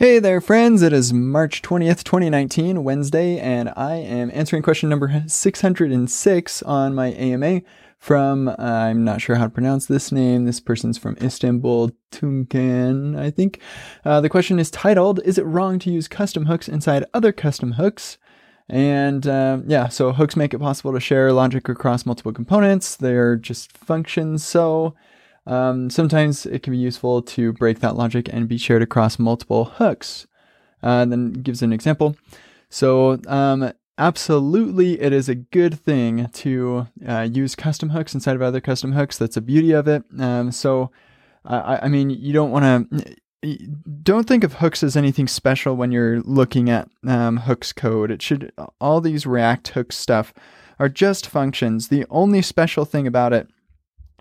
Hey there, friends. It is March 20th, 2019, Wednesday, and I am answering question number 606 on my AMA from, uh, I'm not sure how to pronounce this name. This person's from Istanbul, Tuncan, I think. Uh, the question is titled, Is it wrong to use custom hooks inside other custom hooks? And uh, yeah, so hooks make it possible to share logic across multiple components. They're just functions. So um, sometimes it can be useful to break that logic and be shared across multiple hooks. Uh, then gives an example. So um, absolutely, it is a good thing to uh, use custom hooks inside of other custom hooks. That's the beauty of it. Um, so I, I mean, you don't want to don't think of hooks as anything special when you're looking at um, hooks code. It should all these React hook stuff are just functions. The only special thing about it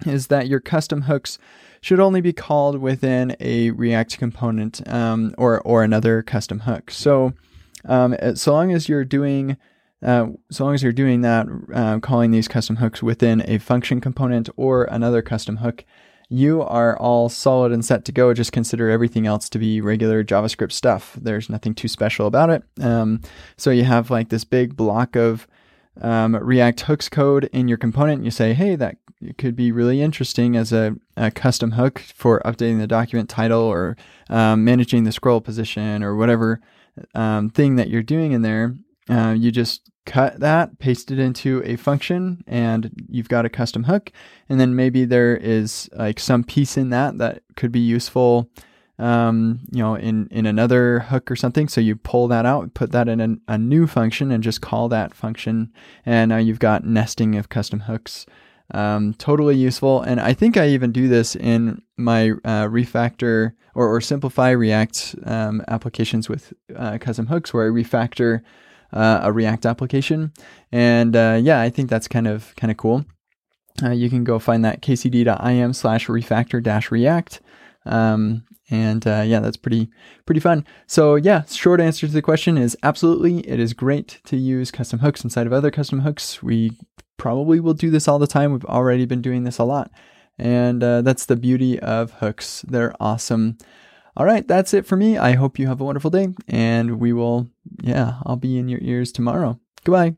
is that your custom hooks should only be called within a React component um, or or another custom hook. So um, so long as you're doing uh, so long as you're doing that, uh, calling these custom hooks within a function component or another custom hook, you are all solid and set to go. Just consider everything else to be regular JavaScript stuff. There's nothing too special about it. Um, so you have like this big block of um, React hooks code in your component. You say, hey, that could be really interesting as a, a custom hook for updating the document title or um, managing the scroll position or whatever um, thing that you're doing in there. Uh, you just cut that, paste it into a function, and you've got a custom hook. And then maybe there is like some piece in that that could be useful um, you know, in, in another hook or something. So you pull that out, put that in a new function and just call that function. And now you've got nesting of custom hooks. Um, totally useful. And I think I even do this in my uh, refactor or, or simplify React um, applications with uh, custom hooks where I refactor uh, a React application. And uh, yeah, I think that's kind of kind of cool. Uh, you can go find that kcd.im slash refactor dash react. Um, and uh, yeah, that's pretty pretty fun. So yeah, short answer to the question is absolutely. It is great to use custom hooks inside of other custom hooks. We probably will do this all the time. We've already been doing this a lot, and uh, that's the beauty of hooks. They're awesome. All right, that's it for me. I hope you have a wonderful day, and we will. Yeah, I'll be in your ears tomorrow. Goodbye.